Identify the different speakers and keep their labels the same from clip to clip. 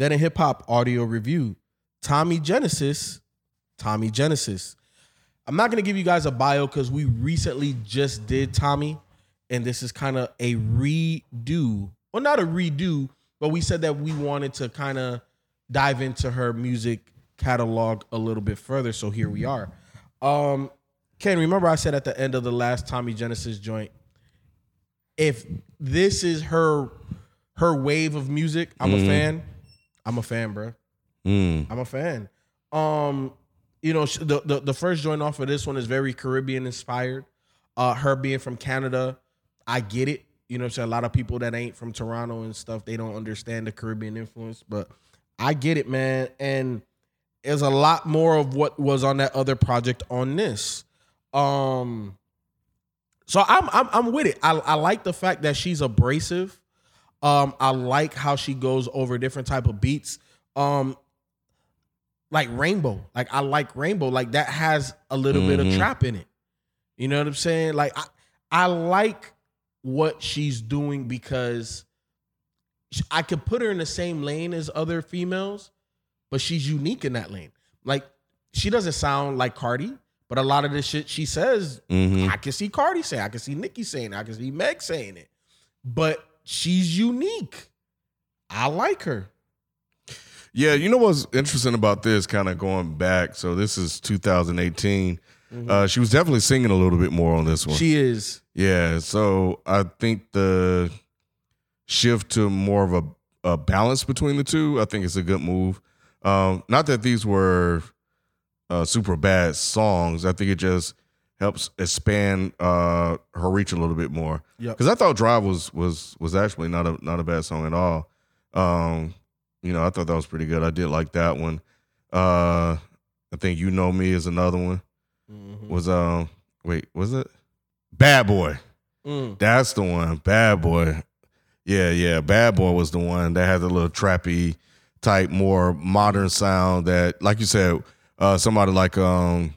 Speaker 1: Then a hip hop audio review. Tommy Genesis. Tommy Genesis. I'm not gonna give you guys a bio because we recently just did Tommy, and this is kind of a redo. Well, not a redo, but we said that we wanted to kind of dive into her music catalog a little bit further. So here we are. Um, Ken, remember I said at the end of the last Tommy Genesis joint, if this is her her wave of music, I'm a fan. I'm a fan, bro.
Speaker 2: Mm.
Speaker 1: I'm a fan. Um, you know, the, the the first joint off of this one is very Caribbean inspired. Uh, her being from Canada, I get it. You know, what I'm saying a lot of people that ain't from Toronto and stuff, they don't understand the Caribbean influence, but I get it, man. And there's a lot more of what was on that other project on this. Um, so I'm I'm I'm with it. I I like the fact that she's abrasive. Um, I like how she goes over different type of beats. Um, like Rainbow. Like I like Rainbow. Like that has a little bit of
Speaker 2: Mhm.
Speaker 1: trap in it. You know what I'm saying? Like I I like what she's doing because I could put her in the same lane as other females, but she's unique in that lane. Like she doesn't sound like Cardi, but a lot of the shit she says,
Speaker 2: Mhm.
Speaker 1: I can see Cardi saying, I can see Nicki saying, I can see Meg saying it. But she's unique. I like her.
Speaker 2: Yeah, you know what's interesting about this, kind of going back. So this is 2018. Uh, she was definitely singing a little bit more on this one.
Speaker 1: She is.
Speaker 2: yeah, so I think the shift to more of a, a balance between the two, I think it's a good move. Um, not that these were uh, super bad songs. I think it just helps expand uh, her reach a little bit more.
Speaker 1: Yeah,
Speaker 2: Because I thought Drive was was was actually not a not a bad song at all. Um, you know, I thought that was pretty good. I did like that one. Uh, I think You Know Me is another one. Was um wait, was it? Bad Boy.
Speaker 1: Mm.
Speaker 2: That's the one. Bad Boy. Yeah, yeah. Bad Boy was the one that had the little trappy type, more modern sound that, like you said, uh, somebody like um,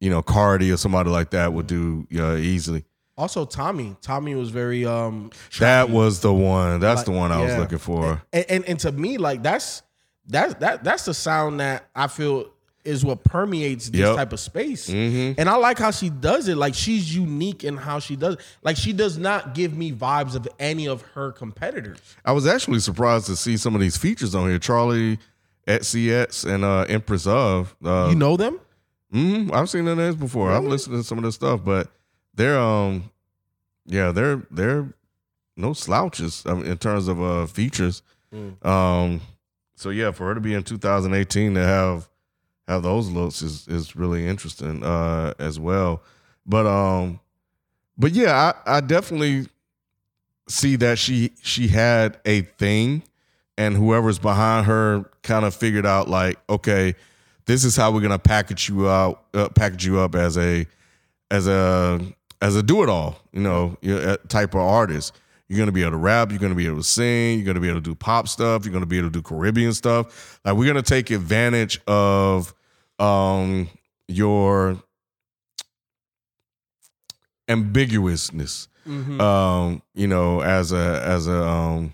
Speaker 2: you know, Cardi or somebody like that would do uh, easily.
Speaker 1: Also, Tommy. Tommy was very um
Speaker 2: That was the one. That's
Speaker 1: Like,
Speaker 2: the one I was looking for.
Speaker 1: and, and and to me, like that's that's that that's the sound that I feel is what permeates this
Speaker 2: Yep.
Speaker 1: type of space.
Speaker 2: Mhm.
Speaker 1: And I like how she does it. Like she's unique in how she does. It. Like she does not give me vibes of any of her competitors.
Speaker 2: I was actually surprised to see some of these features on here. Charlie at CX and uh, Empress of. Uh,
Speaker 1: you know them?
Speaker 2: Hmm I've seen their names before. I've listened to some of their stuff, but they're um, yeah, they're they're no slouches I mean, in terms of uh features. Um, so yeah, for her to be in 2018 to have have those looks is is really interesting uh as well. But um, but yeah, I I definitely see that she she had a thing and whoever's behind her kind of figured out like okay this is how we're gonna package you out uh, package you up as a as a as a do-it-all you know type of artist you're gonna be able to rap you're gonna be able to sing you're gonna be able to do pop stuff you're gonna be able to do caribbean stuff like we're gonna take advantage of um your ambiguousness
Speaker 1: Mhm.
Speaker 2: um you know as a as a um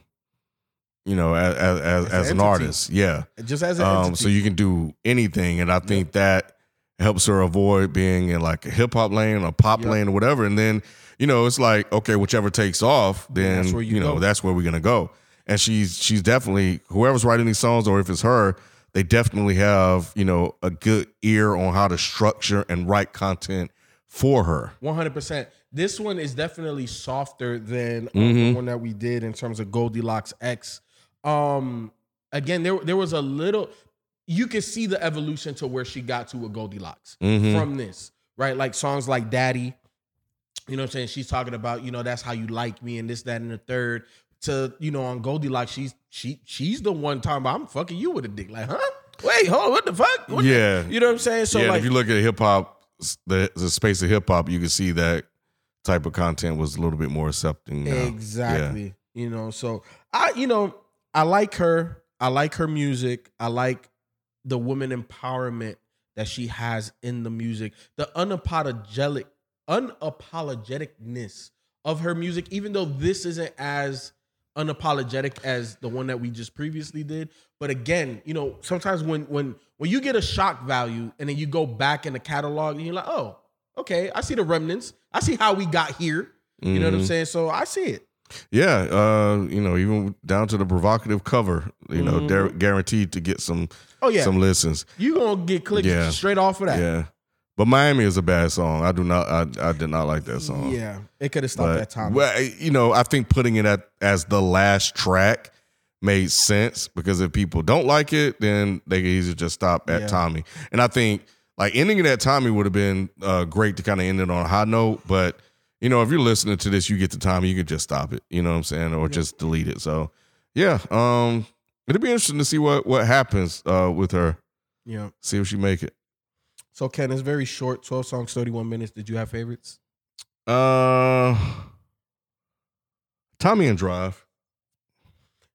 Speaker 2: you know as as as,
Speaker 1: As an
Speaker 2: artist yeah
Speaker 1: Just as an
Speaker 2: um
Speaker 1: entity.
Speaker 2: so you can do anything and i think that helps her avoid being in like a hip-hop lane or pop
Speaker 1: Yep.
Speaker 2: lane or whatever and then you know it's like okay whichever takes off then
Speaker 1: you
Speaker 2: you know
Speaker 1: go.
Speaker 2: that's where we're gonna go and she's she's definitely whoever's writing these songs, or if it's her, they definitely have you know a good ear on how to structure and write content for her.
Speaker 1: One hundred percent. This one is definitely softer than uh,
Speaker 2: Mm-hmm.
Speaker 1: the one that we did in terms of Goldilocks X. Um, again, there there was a little. You could see the evolution to where she got to with Goldilocks
Speaker 2: Mhm.
Speaker 1: from this, right? Like songs like "Daddy." You know what I'm saying? She's talking about, you know, that's how you like me and this, that, and the third. To, you know, on Goldilocks, she's she she's the one talking about I'm fucking you with a dick. Like, huh? Wait, hold on, what the fuck? What the-
Speaker 2: Yeah.
Speaker 1: You know what I'm saying? So
Speaker 2: yeah,
Speaker 1: like
Speaker 2: if you look at hip hop, the the space of hip hop, you can see that type of content was a little bit more accepting. Now.
Speaker 1: Exactly. You know, so I, you know, I like her. I like her music. I like the woman empowerment that she has in the music. The unapologetic, unapologeticness of her music, even though this isn't as unapologetic as the one that we just previously did. But again, you know, sometimes when when when you get a shock value and then you go back in the catalog and you're like, oh, okay, I see the remnants. I see how we got here. You know what I'm
Speaker 2: Mhm.
Speaker 1: saying? So I see it.
Speaker 2: Yeah, uh, you know, even down to the provocative cover, you know, they're guaranteed to get some
Speaker 1: Oh yeah,
Speaker 2: some listens.
Speaker 1: you gonna get clicks
Speaker 2: Yeah.
Speaker 1: straight off of that.
Speaker 2: Yeah, but Miami is a bad song. I do not. I, I did not like that song.
Speaker 1: Yeah, it could have stopped
Speaker 2: but
Speaker 1: that time.
Speaker 2: well, you know, I think putting it at as the last track made sense because if people don't like it, then they can easily just stop at
Speaker 1: Yeah.
Speaker 2: Tommy. And I think like ending it at Tommy would have been uh, great to kind of end it on a high note, but. You know, if you're listening to this, you get the Tommy, you can just stop it. You know what I'm saying, or just delete it. So, yeah, um, it'll be interesting to see what what happens uh, with her.
Speaker 1: yeah.
Speaker 2: See if she make it.
Speaker 1: So Ken, it's very short, 12 songs, 31 minutes. Did you have favorites?
Speaker 2: Uh, Tommy and Drive.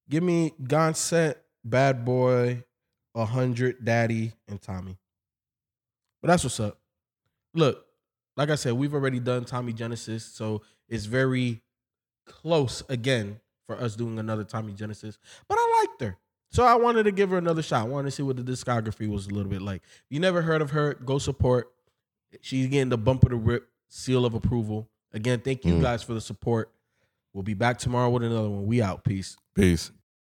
Speaker 1: Give me Gonset, Bad Boy, 100, Daddy, and Tommy. But that's what's up. Look, like I said, we've already done Tommy Genesis, so it's very close again for us doing another Tommy Genesis. But I liked her. So I wanted to give her another shot. I wanted to see what the discography was a little bit like. If you never heard of her, go support. She's getting the bump of the rip seal of approval. Again, thank you
Speaker 2: Mm.
Speaker 1: guys for the support. We'll be back tomorrow with another one. We out. Peace.
Speaker 2: Peace.